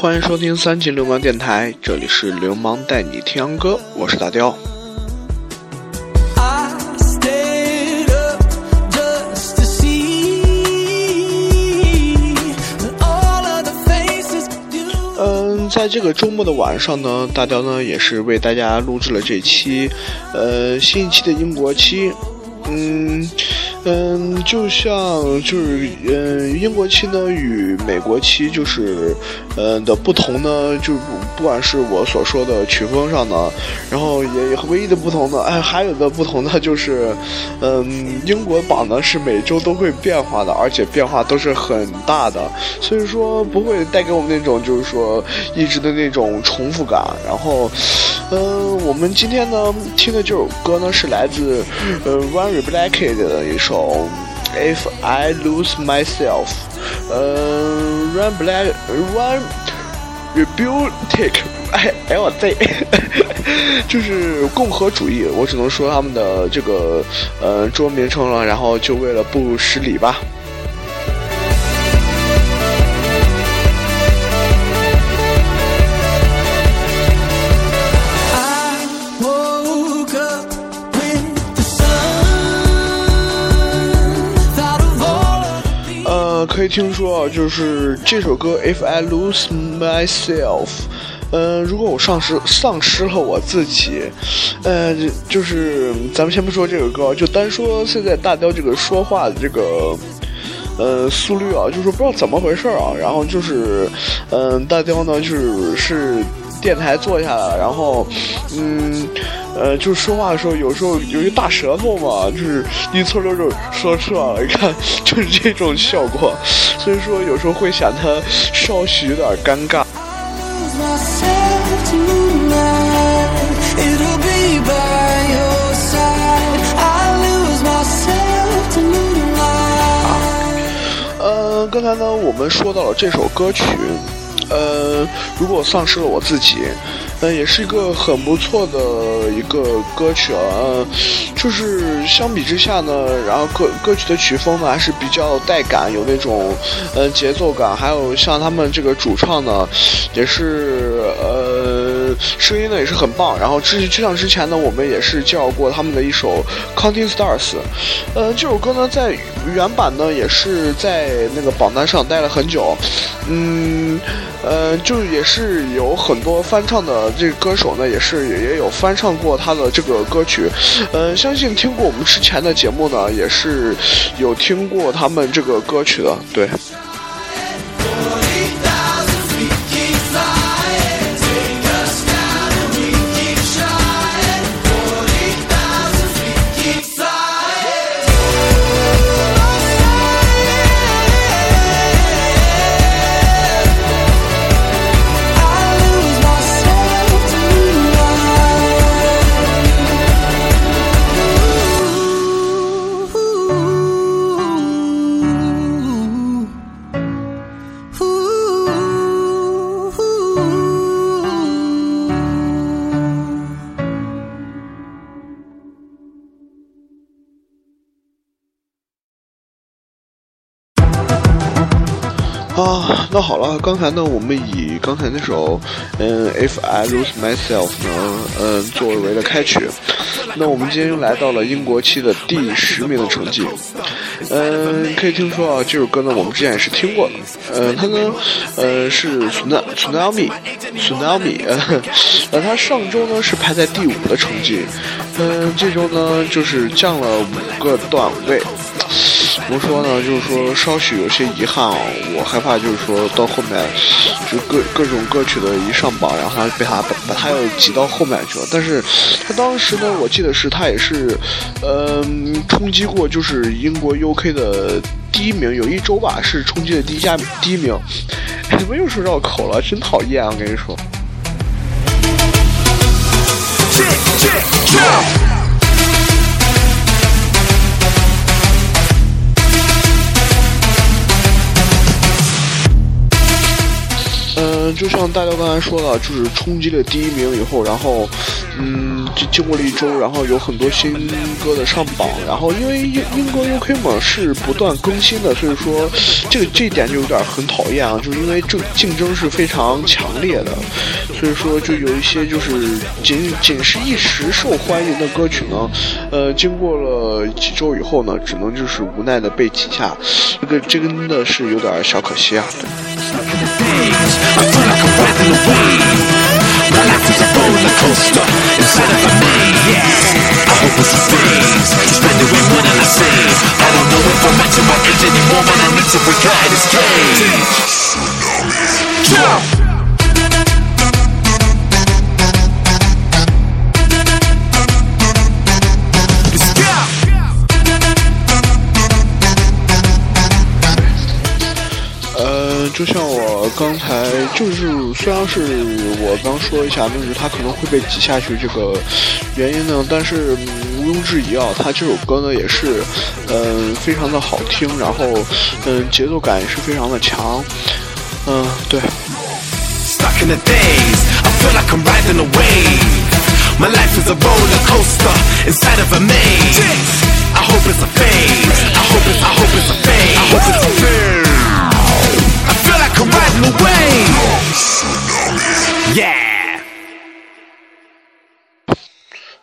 欢迎收听三级流氓电台，这里是流氓带你听歌，我是大雕。嗯，在这个周末的晚上呢，大雕呢也是为大家录制了这期，呃，新一期的英国期，嗯。嗯，就像就是嗯，英国期呢与美国期就是嗯的不同呢，就不管是我所说的曲风上呢，然后也唯一的不同呢，哎，还有的不同呢就是，嗯，英国榜呢是每周都会变化的，而且变化都是很大的，所以说不会带给我们那种就是说一直的那种重复感。然后，嗯，我们今天呢听的这首歌呢是来自呃 One Republic 的一首。If I Lose Myself，呃，Run Black Run Republic LZ，就是共和主义，我只能说他们的这个呃中文名称了，然后就为了不失礼吧。可以听说啊，就是这首歌《If I Lose Myself》，嗯，如果我丧失丧失了我自己，呃，就是咱们先不说这个歌，就单说现在大雕这个说话的这个，呃，速率啊，就是不知道怎么回事啊，然后就是，嗯，大雕呢就是是。电台坐下来，然后，嗯，呃，就是说话的时候，有时候有一大舌头嘛，就是一呲溜就说出来了，你看，就是这种效果，所以说有时候会显得稍许有点尴尬。呃，刚才呢，我们说到了这首歌曲。呃，如果丧失了我自己，呃，也是一个很不错的一个歌曲啊。呃就是相比之下呢，然后歌歌曲的曲风呢还是比较带感，有那种呃节奏感，还有像他们这个主唱呢，也是呃声音呢也是很棒。然后之就像之前呢，我们也是介绍过他们的一首《Counting Stars》。呃，这首歌呢在原版呢也是在那个榜单上待了很久，嗯。呃，就也是有很多翻唱的这个歌手呢，也是也有翻唱过他的这个歌曲。呃，相信听过我们之前的节目呢，也是有听过他们这个歌曲的，对。那好了，刚才呢，我们以刚才那首，嗯，If I Lose Myself 呢，嗯，作为的开曲，那我们今天又来到了英国期的第十名的成绩，嗯，可以听说啊，这首歌呢，我们之前也是听过的，嗯，它呢，呃，是 Tsunami，Tsunami，呃，它上周呢是排在第五的成绩，嗯，这周呢就是降了五个段位。怎么说呢？就是说稍许有些遗憾啊，我害怕就是说到后面，就各各种歌曲的一上榜，然后他被他把把他又挤到后面去了。但是他当时呢，我记得是他也是，嗯，冲击过就是英国 UK 的第一名，有一周吧是冲击的第一家第一名。怎么又说绕口了？真讨厌！我跟你说。就像大家刚才说的，就是冲击了第一名以后，然后，嗯，经经过了一周，然后有很多新歌的上榜，然后因为英英国 UK 嘛是不断更新的，所以说这个这点就有点很讨厌啊，就是因为这竞争是非常强烈的，所以说就有一些就是仅仅是一时受欢迎的歌曲呢，呃，经过了几周以后呢，只能就是无奈的被挤下，这个真的是有点小可惜啊。就像我 刚才就是，虽然是我刚说一下，就是他可能会被挤下去这个原因呢，但是毋庸置疑啊，他这首歌呢也是，嗯，非常的好听，然后嗯，节奏感也是非常的强，嗯，对。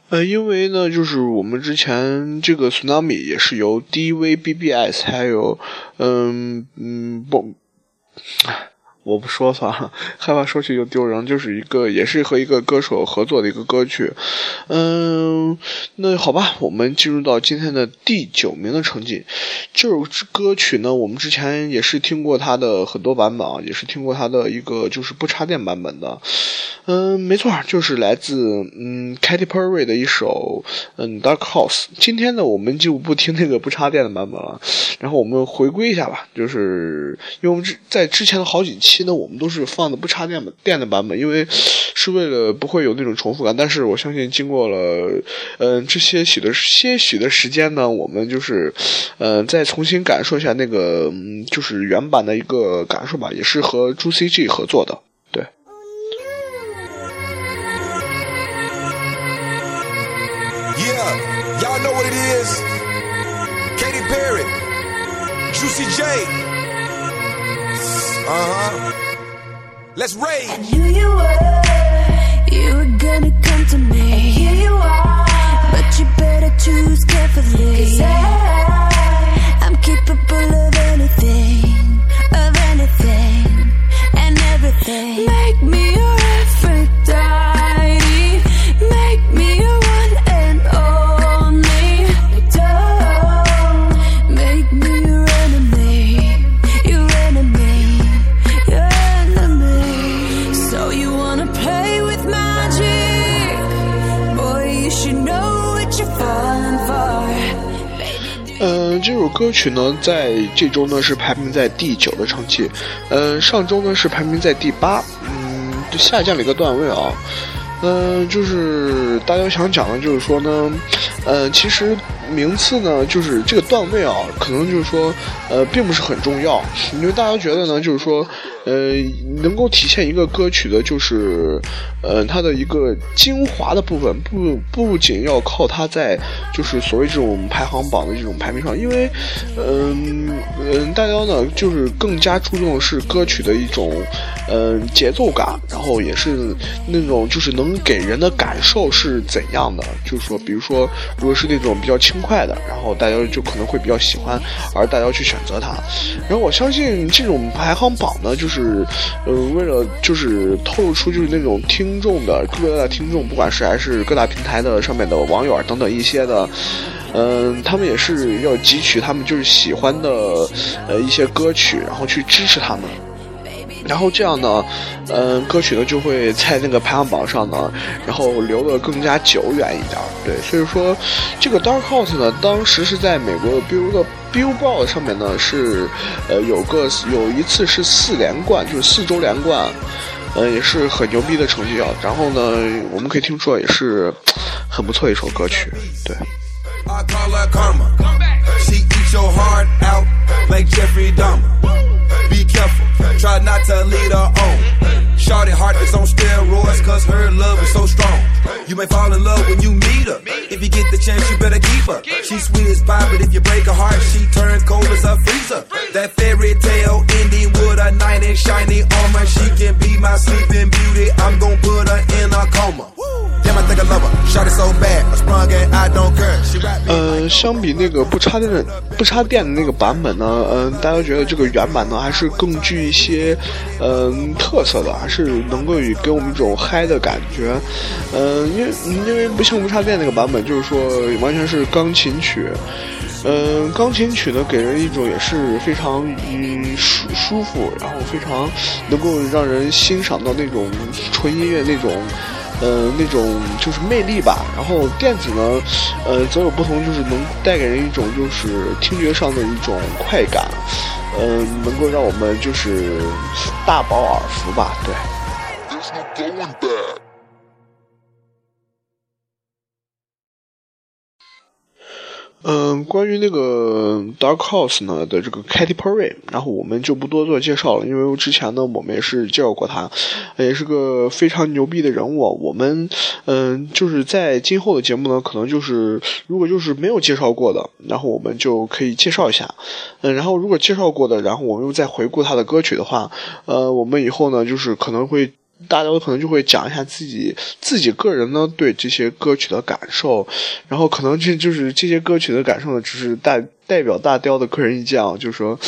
呃，因为呢，就是我们之前这个 tsunami 也是由 DVBBS 还有嗯嗯不。我不说算了，害怕说去就丢人。就是一个，也是和一个歌手合作的一个歌曲。嗯，那好吧，我们进入到今天的第九名的成绩。这首歌曲呢，我们之前也是听过它的很多版本啊，也是听过它的一个就是不插电版本的。嗯，没错，就是来自嗯 Katy Perry 的一首嗯 Dark House。今天呢，我们就不听那个不插电的版本了，然后我们回归一下吧，就是因为我们之在之前的好几期。呢，我们都是放的不插电的电的版本，因为是为了不会有那种重复感。但是我相信，经过了嗯这些许的些许的时间呢，我们就是嗯再重新感受一下那个嗯就是原版的一个感受吧，也是和朱 CG 合作的，对。Yeah, y'all know what it is. Katy Perry, Juicy J. Uh huh. Let's rage. I knew you were, you were gonna come to me. 曲呢，在这周呢是排名在第九的成绩，嗯，上周呢是排名在第八，嗯，就下降了一个段位啊。嗯，就是大家想讲的，就是说呢，呃，其实名次呢，就是这个段位啊，可能就是说，呃，并不是很重要，因为大家觉得呢，就是说。呃，能够体现一个歌曲的，就是，呃，它的一个精华的部分，不不仅要靠它在，就是所谓这种排行榜的这种排名上，因为，嗯嗯，大家呢，就是更加注重是歌曲的一种，嗯，节奏感，然后也是那种就是能给人的感受是怎样的，就是说，比如说，如果是那种比较轻快的，然后大家就可能会比较喜欢，而大家去选择它，然后我相信这种排行榜呢，就是。是，呃，为了就是透露出就是那种听众的各大听众，不管是还是各大平台的上面的网友啊等等一些的，嗯，他们也是要汲取他们就是喜欢的呃一些歌曲，然后去支持他们。然后这样呢，嗯，歌曲呢就会在那个排行榜上呢，然后留的更加久远一点。对，所以说这个 Dark Horse 呢，当时是在美国的 Bill Billboard 上面呢是，呃，有个有一次是四连冠，就是四周连冠，呃，也是很牛逼的成绩啊。然后呢，我们可以听出也是很不错一首歌曲，对。Be careful, try not to lead her on. Shorty heart is on steroids, cause her love is so strong. You may fall in love when you meet her. If you get the chance, you better keep her. She's sweet as fire, but if you break her heart, she turn cold as a freezer. That fairy tale ending would at night and shining on my cheek and be my sleeping beauty. I'm gonna put her in a coma. Damn, I think I love her. Shut it so bad, let's plug it. I don't care. She got a... 呃，相比那个不插电的、不插电的那个版本呢？嗯，大家觉得这个原版呢，还是更具一些嗯特色的，还是能够给我们一种嗨的感觉。嗯。因为因为不像无插电那个版本，就是说完全是钢琴曲。嗯，钢琴曲呢给人一种也是非常嗯舒舒服，然后非常能够让人欣赏到那种纯音乐那种。呃，那种就是魅力吧。然后电子呢，呃，则有不同，就是能带给人一种就是听觉上的一种快感，嗯，能够让我们就是大饱耳福吧，对。嗯，关于那个 Dark House 呢的这个 Katy Perry，然后我们就不多做介绍了，因为之前呢我们也是介绍过他，也是个非常牛逼的人物。我们嗯，就是在今后的节目呢，可能就是如果就是没有介绍过的，然后我们就可以介绍一下。嗯，然后如果介绍过的，然后我们又再回顾他的歌曲的话，呃，我们以后呢就是可能会。大家可能就会讲一下自己自己个人呢对这些歌曲的感受，然后可能这就是这些歌曲的感受呢，只是代代表大雕的个人意见啊，就是说，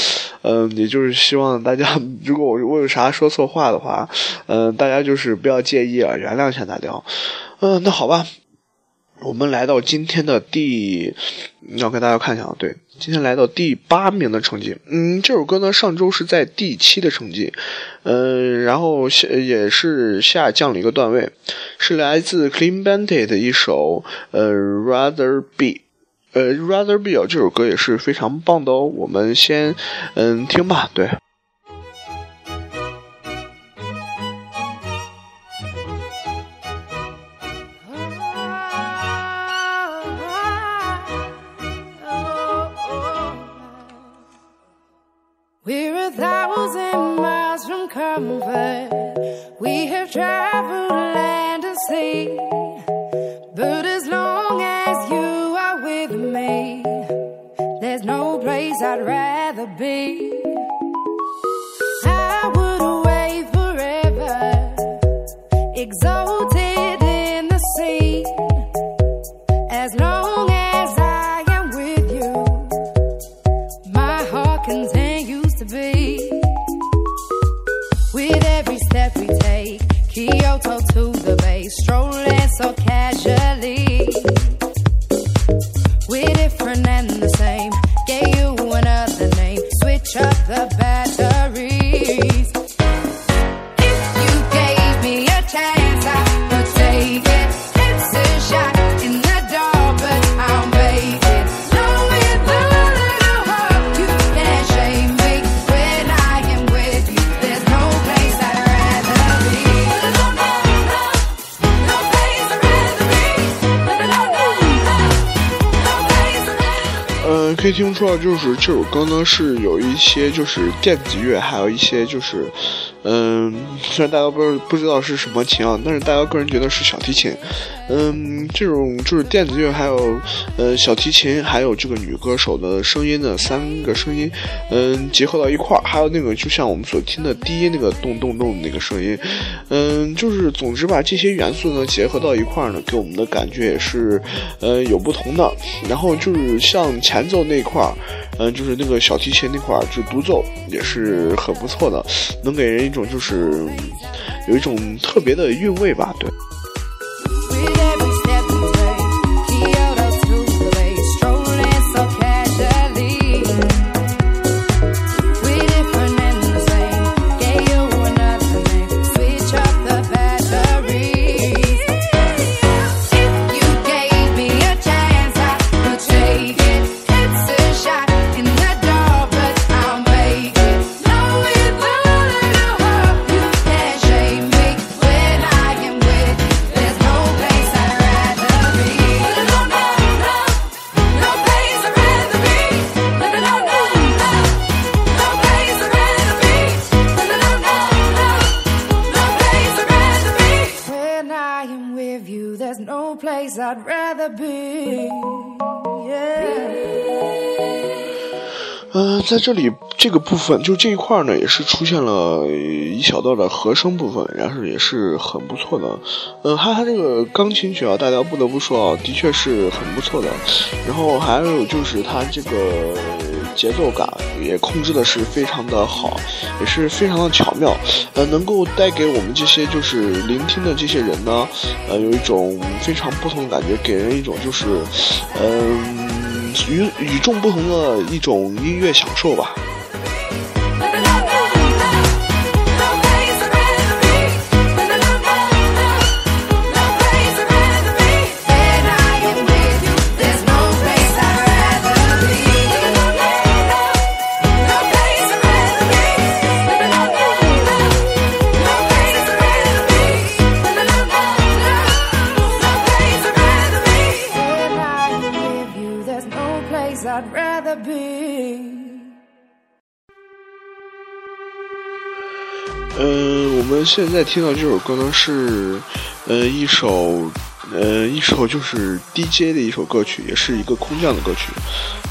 嗯，也就是希望大家，如果我我有啥说错话的话，嗯，大家就是不要介意啊，原谅一下大雕。嗯，那好吧。我们来到今天的第，要给大家看一下啊，对，今天来到第八名的成绩。嗯，这首歌呢，上周是在第七的成绩，嗯，然后下也是下降了一个段位，是来自 Clean Bandit 的一首呃 Rather Be，呃 Rather Be 这首歌也是非常棒的哦。我们先嗯听吧，对。travel land and sea. But as long as you are with me, there's no place I'd rather be. 这首歌呢是有一些就是电子乐，还有一些就是，嗯，虽然大家不不知道是什么琴啊，但是大家个人觉得是小提琴。嗯，这种就是电子乐，还有呃小提琴，还有这个女歌手的声音的三个声音，嗯，结合到一块儿，还有那个就像我们所听的低音那个咚咚咚的那个声音，嗯，就是总之把这些元素呢结合到一块儿呢，给我们的感觉也是呃有不同的。然后就是像前奏那块儿，嗯，就是那个小提琴那块儿就独奏也是很不错的，能给人一种就是有一种特别的韵味吧，对。这里这个部分就这一块呢，也是出现了一小段的和声部分，然后也是很不错的。嗯，哈哈，这个钢琴曲啊，大家不得不说啊，的确是很不错的。然后还有就是它这个节奏感也控制的是非常的好，也是非常的巧妙。呃，能够带给我们这些就是聆听的这些人呢，呃，有一种非常不同的感觉，给人一种就是，嗯。与与众不同的一种音乐享受吧。现在听到这首歌呢是，呃，一首，呃，一首就是 DJ 的一首歌曲，也是一个空降的歌曲。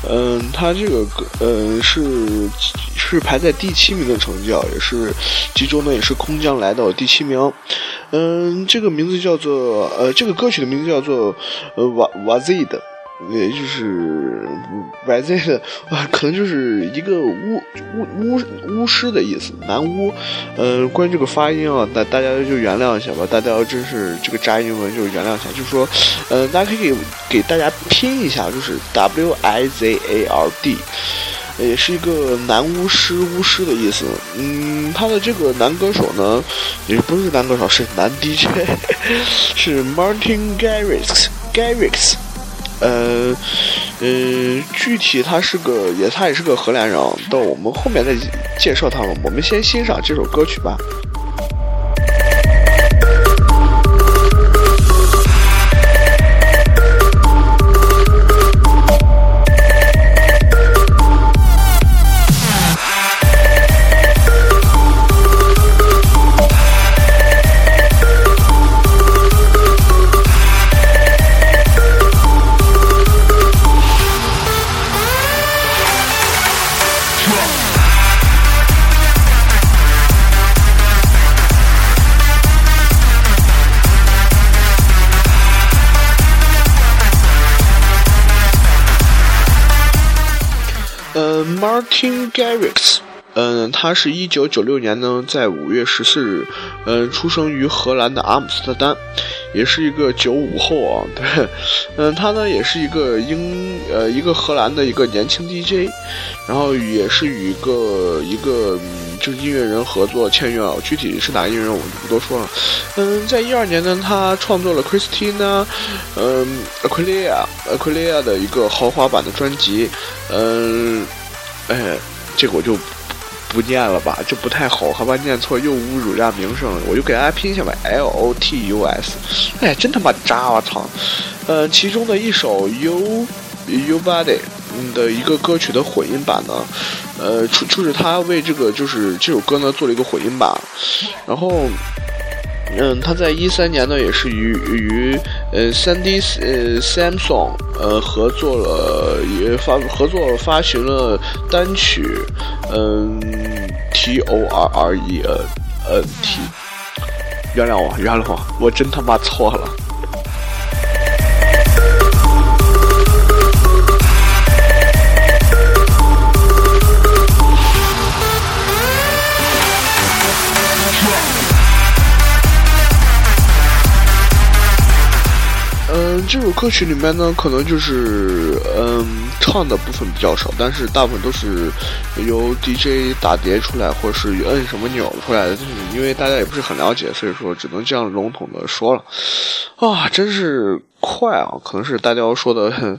嗯，它这个歌，呃，是是排在第七名的成绩啊，也是其中呢也是空降来到第七名。嗯，这个名字叫做，呃，这个歌曲的名字叫做，呃，瓦瓦 Z 的。也就是白在的啊，可能就是一个巫巫巫巫师的意思，男巫。呃，关于这个发音啊，大大家就原谅一下吧。大家要真是这个扎英文就原谅一下，就是说，呃，大家可以给给大家拼一下，就是 W I Z A R D，也是一个男巫师巫师的意思。嗯，他的这个男歌手呢，也不是男歌手，是男 DJ，是 Martin Garrix Garrix。呃，嗯，具体他是个，也他也是个荷兰人，到我们后面再介绍他们。我们先欣赏这首歌曲吧。他是一九九六年呢，在五月十四日，嗯，出生于荷兰的阿姆斯特丹，也是一个九五后啊，对，嗯，他呢也是一个英，呃，一个荷兰的一个年轻 DJ，然后也是与一个一个就是音乐人合作签约啊，具体是哪音乐人我就不多说了，嗯，在一二年呢，他创作了 Christina，嗯，Aquilia，Aquilia 的一个豪华版的专辑，嗯。哎，这个我就不念了吧，这不太好，害怕？念错又侮辱人家名声了，我就给大家拼一下吧，L O T U S。哎，真他妈渣！我操！呃，其中的一首 You You Body 的一个歌曲的混音版呢，呃，出就是他为这个就是这首歌呢做了一个混音版，然后。嗯，他在一三年呢，也是与与呃三 D 呃 Samsung 呃合作了，也发合作发行了单曲，嗯 T O R R E N N T，原谅我，原谅我，我真他妈错了。这首歌曲里面呢，可能就是嗯，唱的部分比较少，但是大部分都是由 DJ 打碟出来，或者是摁什么钮出来的。因为大家也不是很了解，所以说只能这样笼统的说了。啊，真是快啊！可能是大家要说的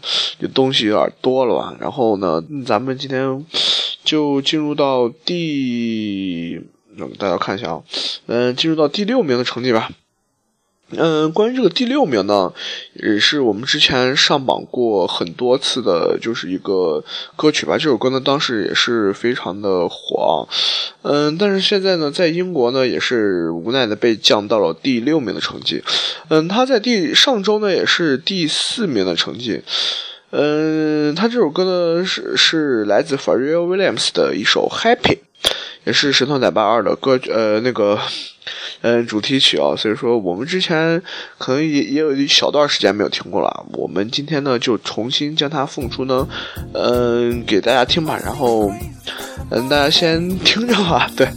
东西有点多了吧。然后呢，咱们今天就进入到第，大家看一下啊，嗯，进入到第六名的成绩吧。嗯，关于这个第六名呢，也是我们之前上榜过很多次的，就是一个歌曲吧。这首歌呢，当时也是非常的火。嗯，但是现在呢，在英国呢，也是无奈的被降到了第六名的成绩。嗯，他在第上周呢，也是第四名的成绩。嗯，他这首歌呢是是来自 Farrel Williams 的一首 Happy，也是《神偷奶爸二》的歌，呃，那个，嗯，主题曲啊。所以说，我们之前可能也也有一小段时间没有听过了。我们今天呢，就重新将它放出呢，嗯，给大家听吧。然后，嗯，大家先听着吧，对。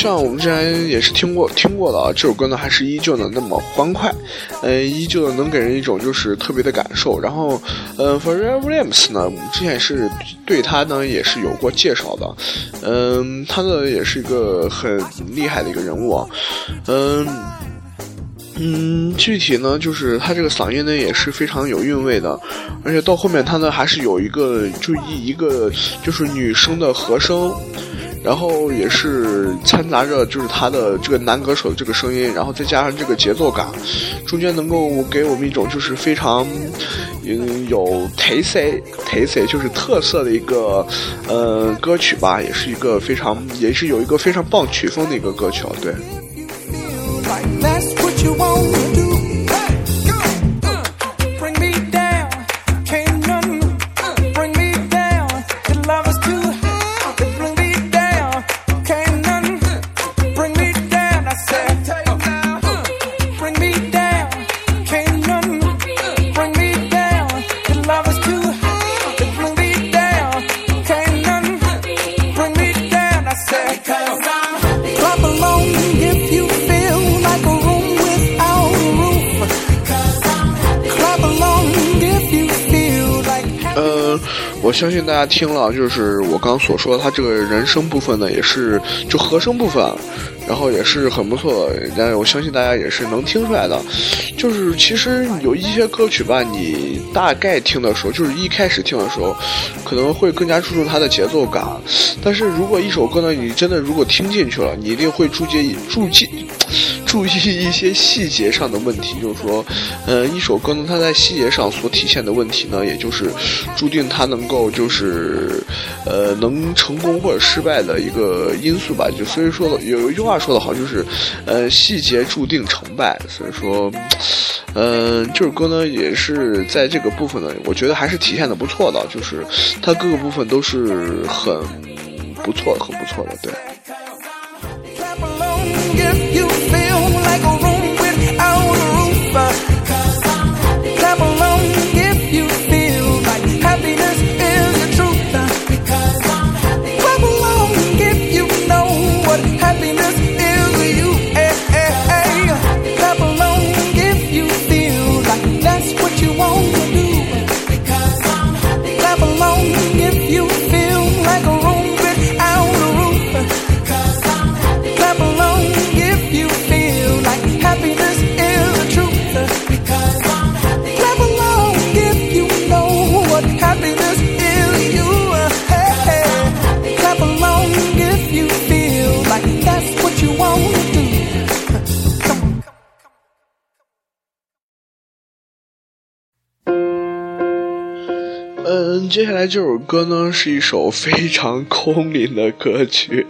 像我们之前也是听过听过的啊，这首歌呢还是依旧的那么欢快，呃，依旧的能给人一种就是特别的感受。然后，呃，Pharrell Williams 呢，我们之前也是对他呢也是有过介绍的，嗯，他呢也是一个很厉害的一个人物啊，嗯嗯，具体呢就是他这个嗓音呢也是非常有韵味的，而且到后面他呢还是有一个就一一个就是女生的和声。然后也是掺杂着就是他的这个男歌手的这个声音，然后再加上这个节奏感，中间能够给我们一种就是非常，嗯，有 taste taste 就是特色的一个，呃，歌曲吧，也是一个非常，也是有一个非常棒曲风的一个歌曲啊，对。相信大家听了，就是我刚所说，他这个人声部分呢，也是就和声部分，然后也是很不错的。但是我相信大家也是能听出来的，就是其实有一些歌曲吧，你大概听的时候，就是一开始听的时候，可能会更加注重它的节奏感。但是如果一首歌呢，你真的如果听进去了，你一定会注意注意注意一些细节上的问题。就是说，呃，一首歌呢，它在细节上所体现的问题呢，也就是注定它能够。就是，呃，能成功或者失败的一个因素吧。就所以说，有一句话说的好，就是，呃，细节注定成败。所以说，嗯，这首歌呢，也是在这个部分呢，我觉得还是体现的不错的，就是它各个部分都是很不错、很不错的，对。like a 接下来这首歌呢，是一首非常空灵的歌曲。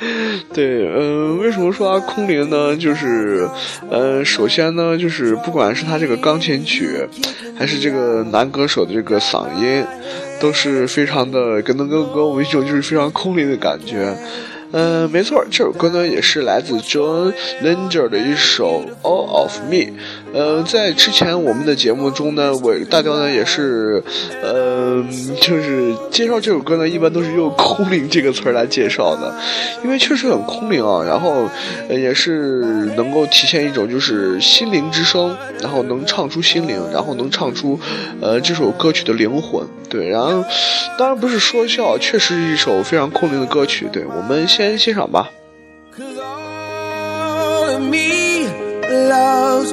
对，嗯，为什么说它空灵呢？就是，嗯，首先呢，就是不管是他这个钢琴曲，还是这个男歌手的这个嗓音，都是非常的，跟能给给我一种就是非常空灵的感觉。嗯，没错，这首歌呢也是来自 John Legend 的一首《All of Me》。呃，在之前我们的节目中呢，我大雕呢也是，呃，就是介绍这首歌呢，一般都是用“空灵”这个词来介绍的，因为确实很空灵啊，然后也是能够体现一种就是心灵之声，然后能唱出心灵，然后能唱出呃这首歌曲的灵魂，对，然后当然不是说笑，确实是一首非常空灵的歌曲，对我们先欣赏吧。loves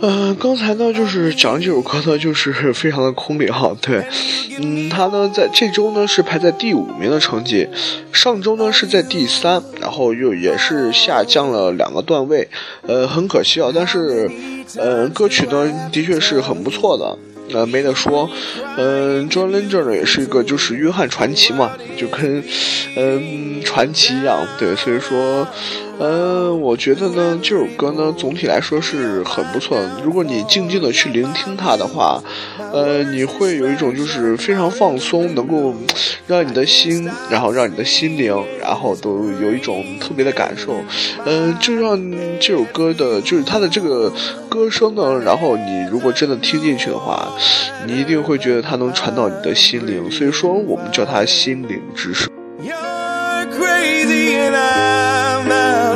嗯，刚才呢，就是讲这首歌呢，就是非常的空灵哈。对，嗯，它呢在这周呢是排在第五名的成绩，上周呢是在第三，然后又也是下降了两个段位，呃，很可惜啊。但是，呃，歌曲呢的确是很不错的。呃，没得说，嗯，John Legend 呢也是一个就是约翰传奇嘛，就跟嗯传奇一样，对，所以说，嗯，我觉得呢这首歌呢总体来说是很不错。如果你静静的去聆听它的话，呃，你会有一种就是非常放松，能够让你的心，然后让你的心灵，然后都有一种特别的感受，嗯，就让这首歌的就是它的这个歌声呢，然后你如果真的听进去的话。你一定会觉得它能传到你的心灵，所以说我们叫它心灵之声。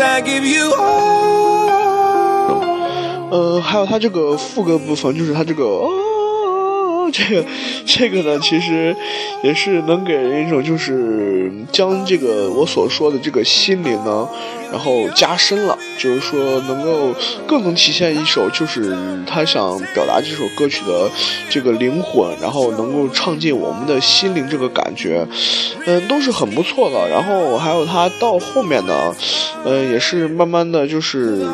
I give you all. 呃，还有它这个副歌部分，就是它这个哦，这个这个呢，其实也是能给人一种就是将这个我所说的这个心灵呢。然后加深了，就是说能够更能体现一首就是他想表达这首歌曲的这个灵魂，然后能够唱进我们的心灵这个感觉，嗯，都是很不错的。然后还有他到后面呢，嗯，也是慢慢的就是。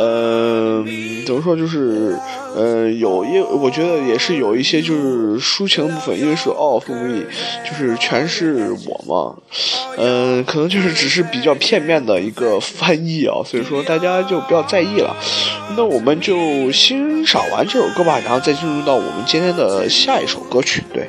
嗯，怎么说就是，呃，有因为，我觉得也是有一些就是抒情的部分，因为是 all of me，就是全是我嘛，嗯，可能就是只是比较片面的一个翻译啊，所以说大家就不要在意了。那我们就欣赏完这首歌吧，然后再进入到我们今天的下一首歌曲，对。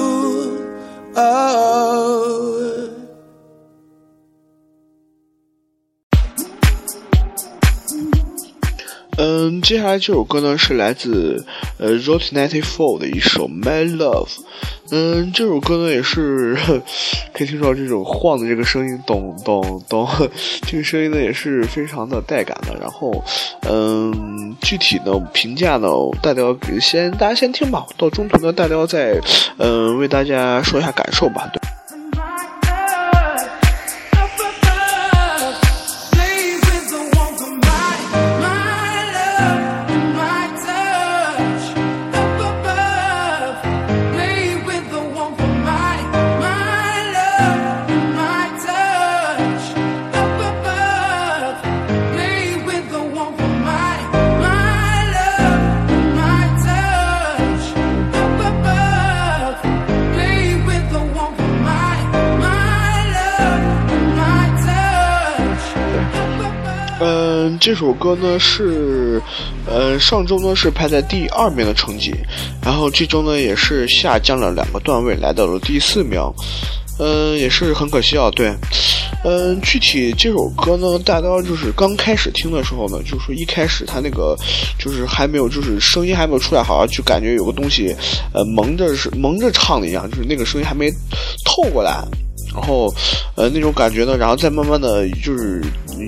接下来这首歌呢是来自呃 Road Ninety Four 的一首 My Love。嗯，这首歌呢也是 可以听到这种晃的这个声音，咚咚咚，这个声音呢也是非常的带感的。然后，嗯，具体的评价呢，大雕先大家先听吧，到中途呢，大雕再嗯为大家说一下感受吧。对。这首歌呢是，呃，上周呢是排在第二名的成绩，然后这周呢也是下降了两个段位，来到了第四名。嗯，也是很可惜啊。对，嗯，具体这首歌呢，大刀就是刚开始听的时候呢，就是说一开始他那个就是还没有，就是声音还没有出来，好像就感觉有个东西，呃，蒙着是蒙着唱的一样，就是那个声音还没透过来。然后，呃，那种感觉呢，然后再慢慢的就是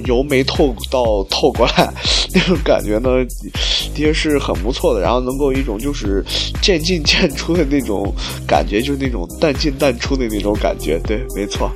由没透到透过来，那种感觉呢，的确是很不错的。然后能够一种就是渐进渐出的那种感觉，就是那种淡进淡出的那种感觉。对，没错。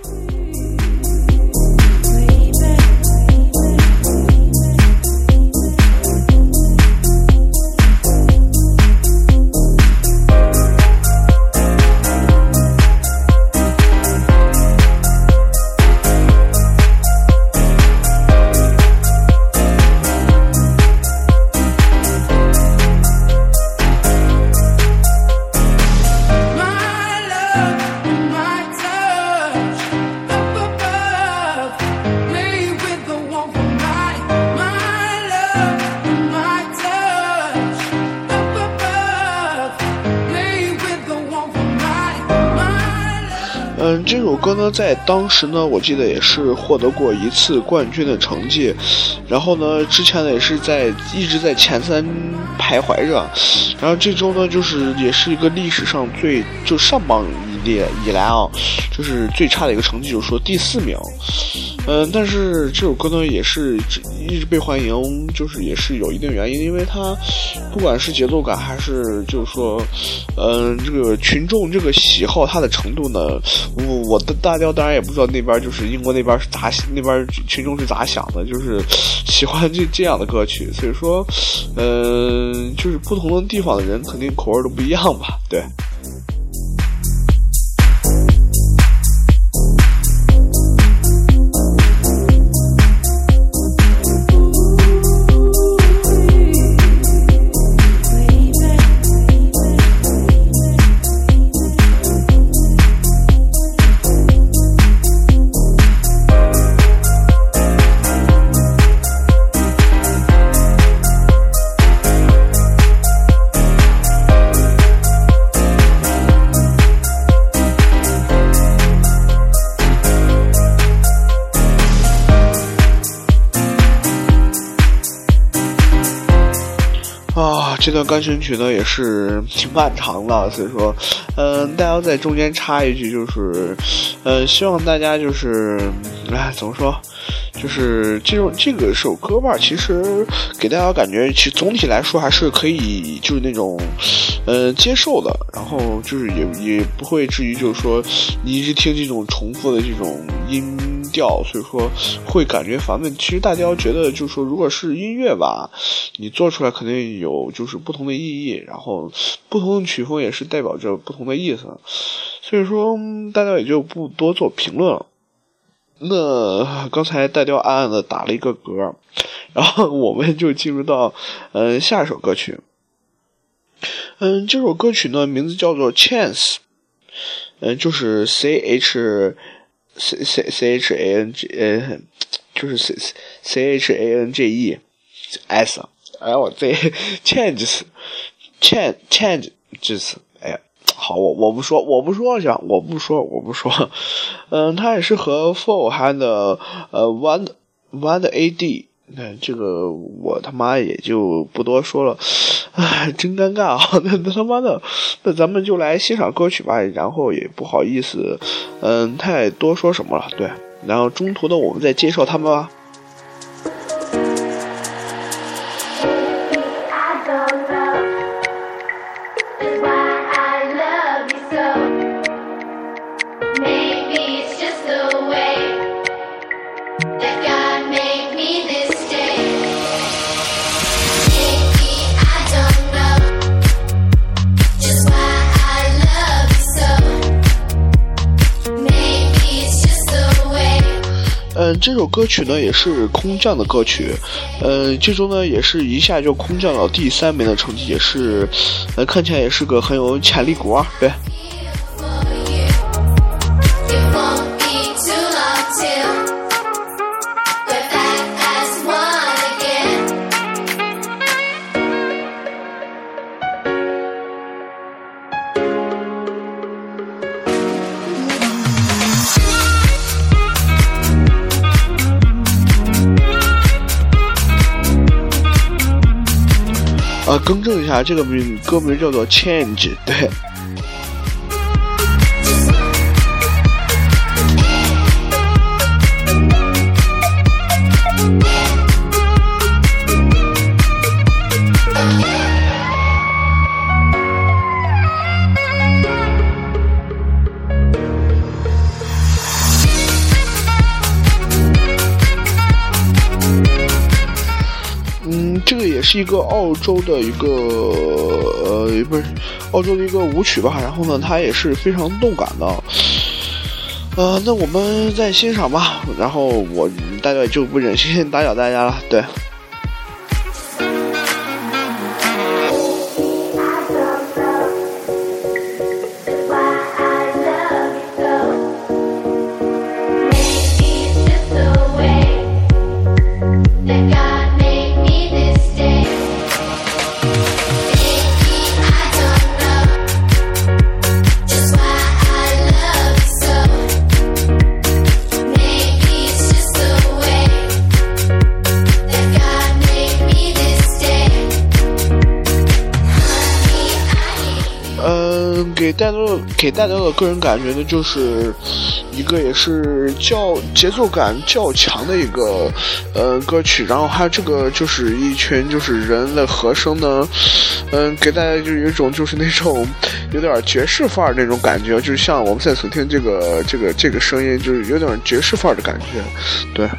在当时呢，我记得也是获得过一次冠军的成绩，然后呢，之前呢也是在一直在前三徘徊着，然后这周呢，就是也是一个历史上最就上榜以以来啊，就是最差的一个成绩，就是说第四名。嗯，但是这首歌呢，也是一直被欢迎，就是也是有一定原因，因为它不管是节奏感还是就是说，嗯，这个群众这个喜好它的程度呢，我我的大雕当然也不知道那边就是英国那边是咋那边群众是咋想的，就是 喜欢这这样的歌曲，所以说，嗯，就是不同的地方的人肯定口味都不一样吧，对。这段钢琴曲呢也是挺漫长的，所以说，嗯，大家在中间插一句，就是，呃，希望大家就是，哎，怎么说，就是这种这个首歌吧，其实给大家感觉，其总体来说还是可以，就是那种，呃，接受的，然后就是也也不会至于就是说你一直听这种重复的这种音。调，所以说会感觉烦闷。其实大家觉得，就是说，如果是音乐吧，你做出来肯定有就是不同的意义，然后不同的曲风也是代表着不同的意思。所以说，大家也就不多做评论了。那刚才大雕暗暗的打了一个嗝，然后我们就进入到嗯下一首歌曲。嗯，这首歌曲呢名字叫做《Chance》，嗯，就是 C H。C c c h a n g 呃，就是 c c c h a n g e s，哎我这 changes change changes，哎呀，好我我不说我不说行我不说我不说，嗯，它也是和 four 还的呃 one one a d。那这个我他妈也就不多说了，唉，真尴尬啊！那他妈的，那咱们就来欣赏歌曲吧。然后也不好意思，嗯，太多说什么了。对，然后中途呢我们再介绍他们吧。这首歌曲呢也是空降的歌曲，呃，这周呢也是一下就空降到第三名的成绩，也是，呃，看起来也是个很有潜力股啊，对。更正一下，这个名歌名叫做《Change》，对。是一个澳洲的一个呃，不是澳洲的一个舞曲吧？然后呢，它也是非常动感的。呃，那我们再欣赏吧。然后我大概就不忍心打扰大家了，对。给大家给大家的个人感觉呢，就是一个也是较节奏感较强的一个呃歌曲，然后还有这个就是一群就是人的和声呢，嗯，给大家就有一种就是那种有点爵士范儿那种感觉，就是像我们现在所听这个这个这个声音，就是有点爵士范儿的感觉，对。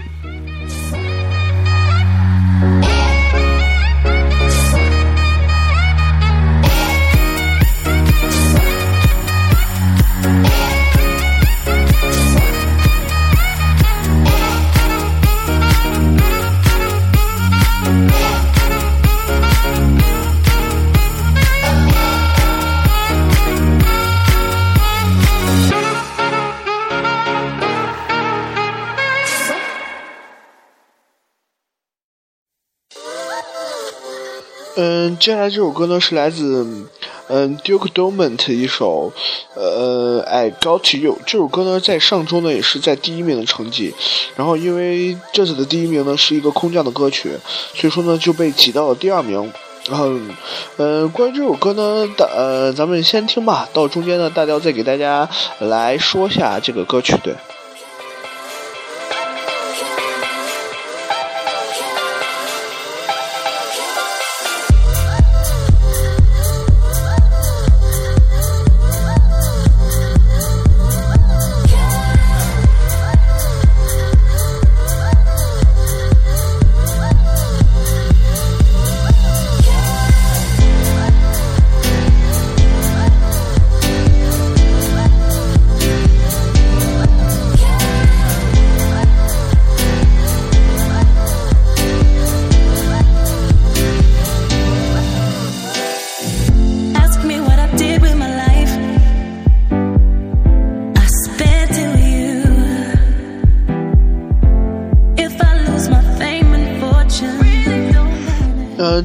嗯，接下来这首歌呢是来自嗯 Duke Dumont 一首呃 I Got You 这首歌呢在上周呢也是在第一名的成绩，然后因为这次的第一名呢是一个空降的歌曲，所以说呢就被挤到了第二名。然后嗯，关于这首歌呢，大呃咱们先听吧，到中间呢大雕再给大家来说下这个歌曲，对。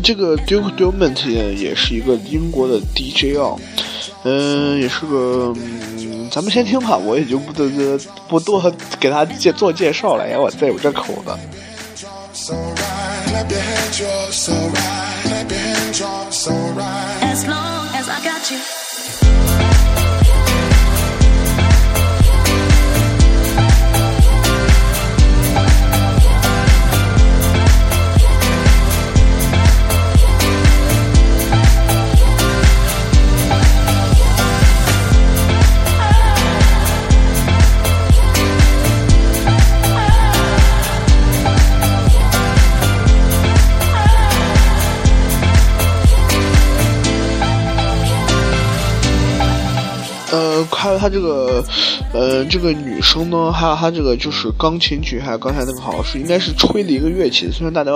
这个 Duke Dumont 也是一个英国的 DJ 啊，嗯，也是个，嗯，咱们先听吧，我也就不多不多给他介做介绍了，呀，我再有这口子。还有他这个，呃，这个女生呢，还有他这个就是钢琴曲，还有刚才那个好像是应该是吹的一个乐器，虽然大家，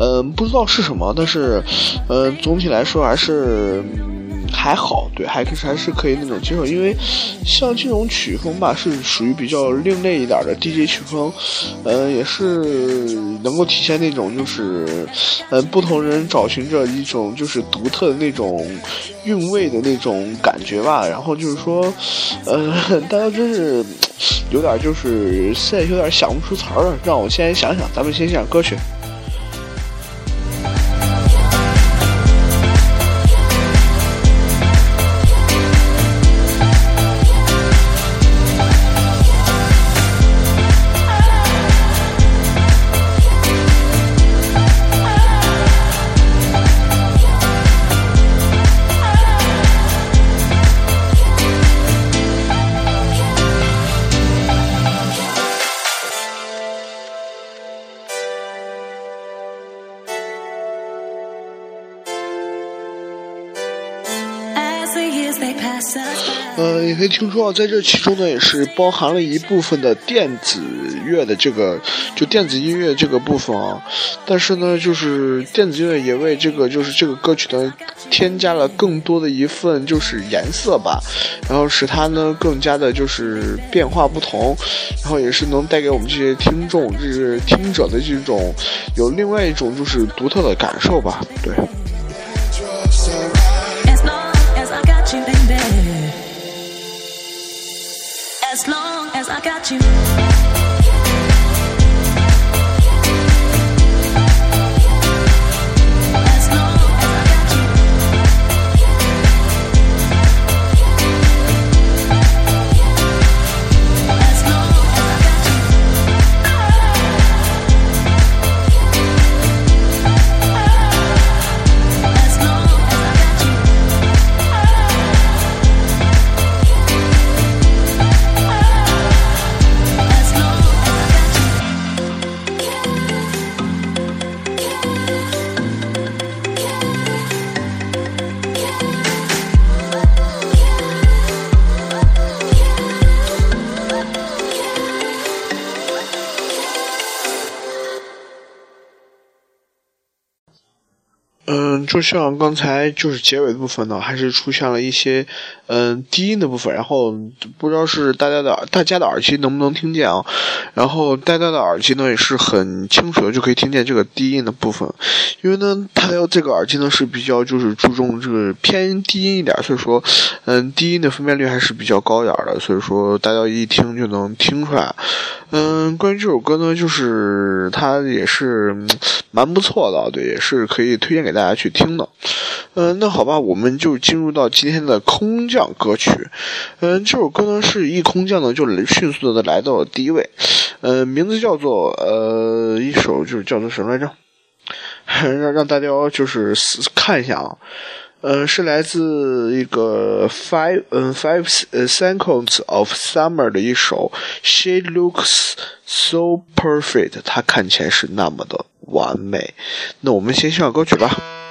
嗯，不知道是什么，但是，嗯，总体来说还是。还好，对，还可是还是可以那种接受，因为像这种曲风吧，是属于比较另类一点的 DJ 曲风，呃，也是能够体现那种就是，呃，不同人找寻着一种就是独特的那种韵味的那种感觉吧。然后就是说，呃，大家真是有点就是现在有点想不出词儿了，让我先想想，咱们先想歌曲。可以听出啊，在这其中呢，也是包含了一部分的电子乐的这个，就电子音乐这个部分啊。但是呢，就是电子音乐也为这个就是这个歌曲呢添加了更多的一份就是颜色吧，然后使它呢更加的就是变化不同，然后也是能带给我们这些听众，就是听者的这种有另外一种就是独特的感受吧，对。As long as I got you. 就像刚才就是结尾部分呢，还是出现了一些嗯低音的部分，然后不知道是大家的大家的耳机能不能听见啊？然后大家的耳机呢也是很清楚的，就可以听见这个低音的部分，因为呢它要这个耳机呢是比较就是注重这个偏低音一点，所以说嗯低音的分辨率还是比较高一点的，所以说大家一听就能听出来。嗯，关于这首歌呢，就是它也是蛮不错的，对，也是可以推荐给大家去听的。嗯，那好吧，我们就进入到今天的空降歌曲。嗯，这首歌呢是一空降呢就迅速的来到了第一位。嗯，名字叫做呃一首就是叫做什么来着？让 让大家就是看一下啊。嗯，是来自一个 Five 嗯 Five Seconds of Summer 的一首 She Looks So Perfect，它看起来是那么的完美。那我们先欣赏歌曲吧。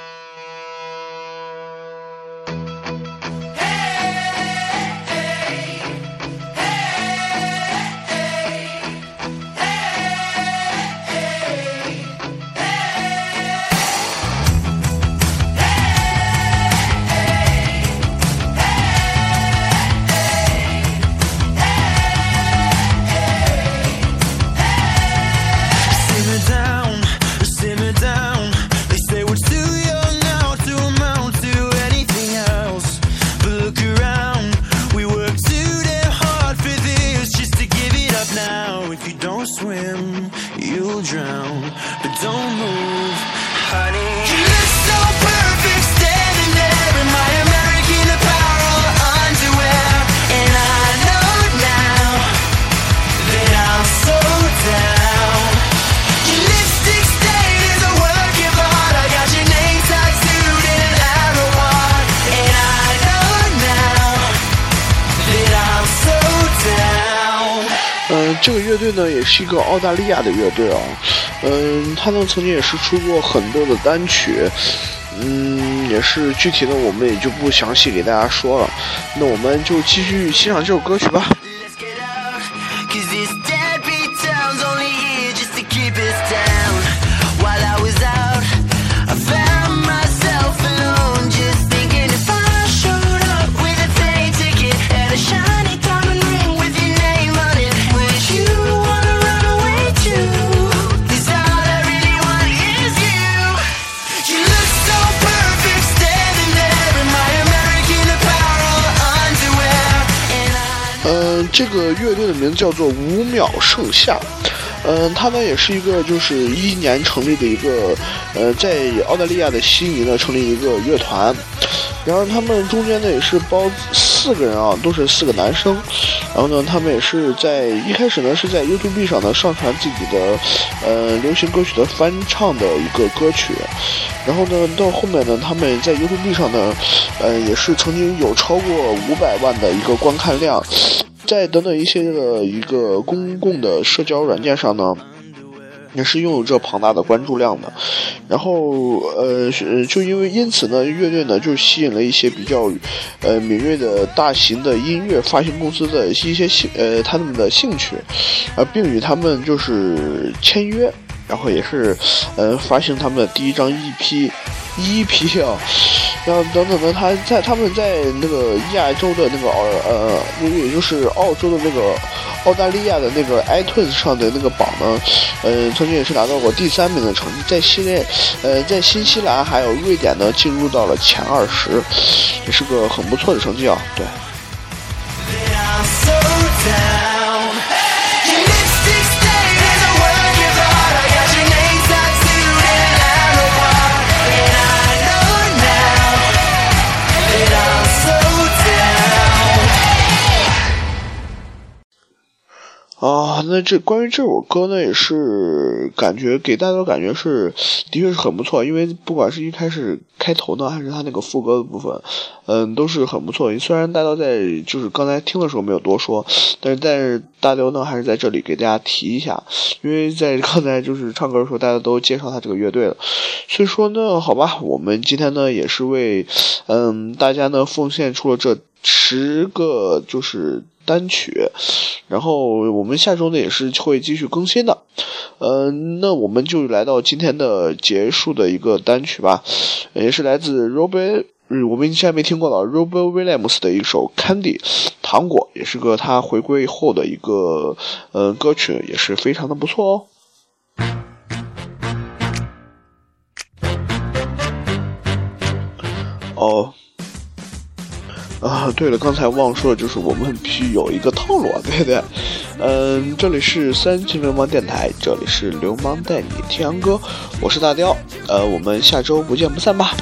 是一个澳大利亚的乐队啊，嗯，他呢曾经也是出过很多的单曲，嗯，也是具体的我们也就不详细给大家说了，那我们就继续欣赏这首歌曲吧。这个乐队的名字叫做五秒盛夏，嗯，他们也是一个就是一一年成立的一个，呃，在澳大利亚的悉尼呢成立一个乐团，然后他们中间呢也是包四个人啊，都是四个男生，然后呢他们也是在一开始呢是在 YouTube 上呢上传自己的，呃，流行歌曲的翻唱的一个歌曲，然后呢到后面呢他们在 YouTube 上呢，呃，也是曾经有超过五百万的一个观看量。在等等一些的一个公共的社交软件上呢，也是拥有着庞大的关注量的，然后呃，就因为因此呢，乐队呢就吸引了一些比较呃敏锐的大型的音乐发行公司的一些兴呃他们的兴趣，啊，并与他们就是签约，然后也是呃发行他们的第一张 EP EP 啊，然后等等的，他在他们在那个亚洲的那个呃，也就是澳洲的那个。澳大利亚的那个 iTunes 上的那个榜呢，呃，曾经也是拿到过第三名的成绩，在西内，呃，在新西兰还有瑞典呢，进入到了前二十，也是个很不错的成绩啊，对。那这关于这首歌呢，也是感觉给大家的感觉是，的确是很不错。因为不管是一开始开头呢，还是他那个副歌的部分，嗯，都是很不错。虽然大雕在就是刚才听的时候没有多说，但是但是大雕呢还是在这里给大家提一下，因为在 刚才就是唱歌的时候，大家都介绍他这个乐队了。所以说呢，好吧，我们今天呢也是为嗯大家呢奉献出了这十个就是。单曲，然后我们下周呢也是会继续更新的，嗯，那我们就来到今天的结束的一个单曲吧，也是来自 Robert，我们以前没听过的 Robert Williams 的一首 Candy 糖果，也是个他回归后的一个呃歌曲，也是非常的不错哦。哦。啊，对了，刚才忘说了，就是我们必须有一个套路，对不对？嗯，这里是三级流氓电台，这里是流氓带你听歌，我是大雕，呃，我们下周不见不散吧。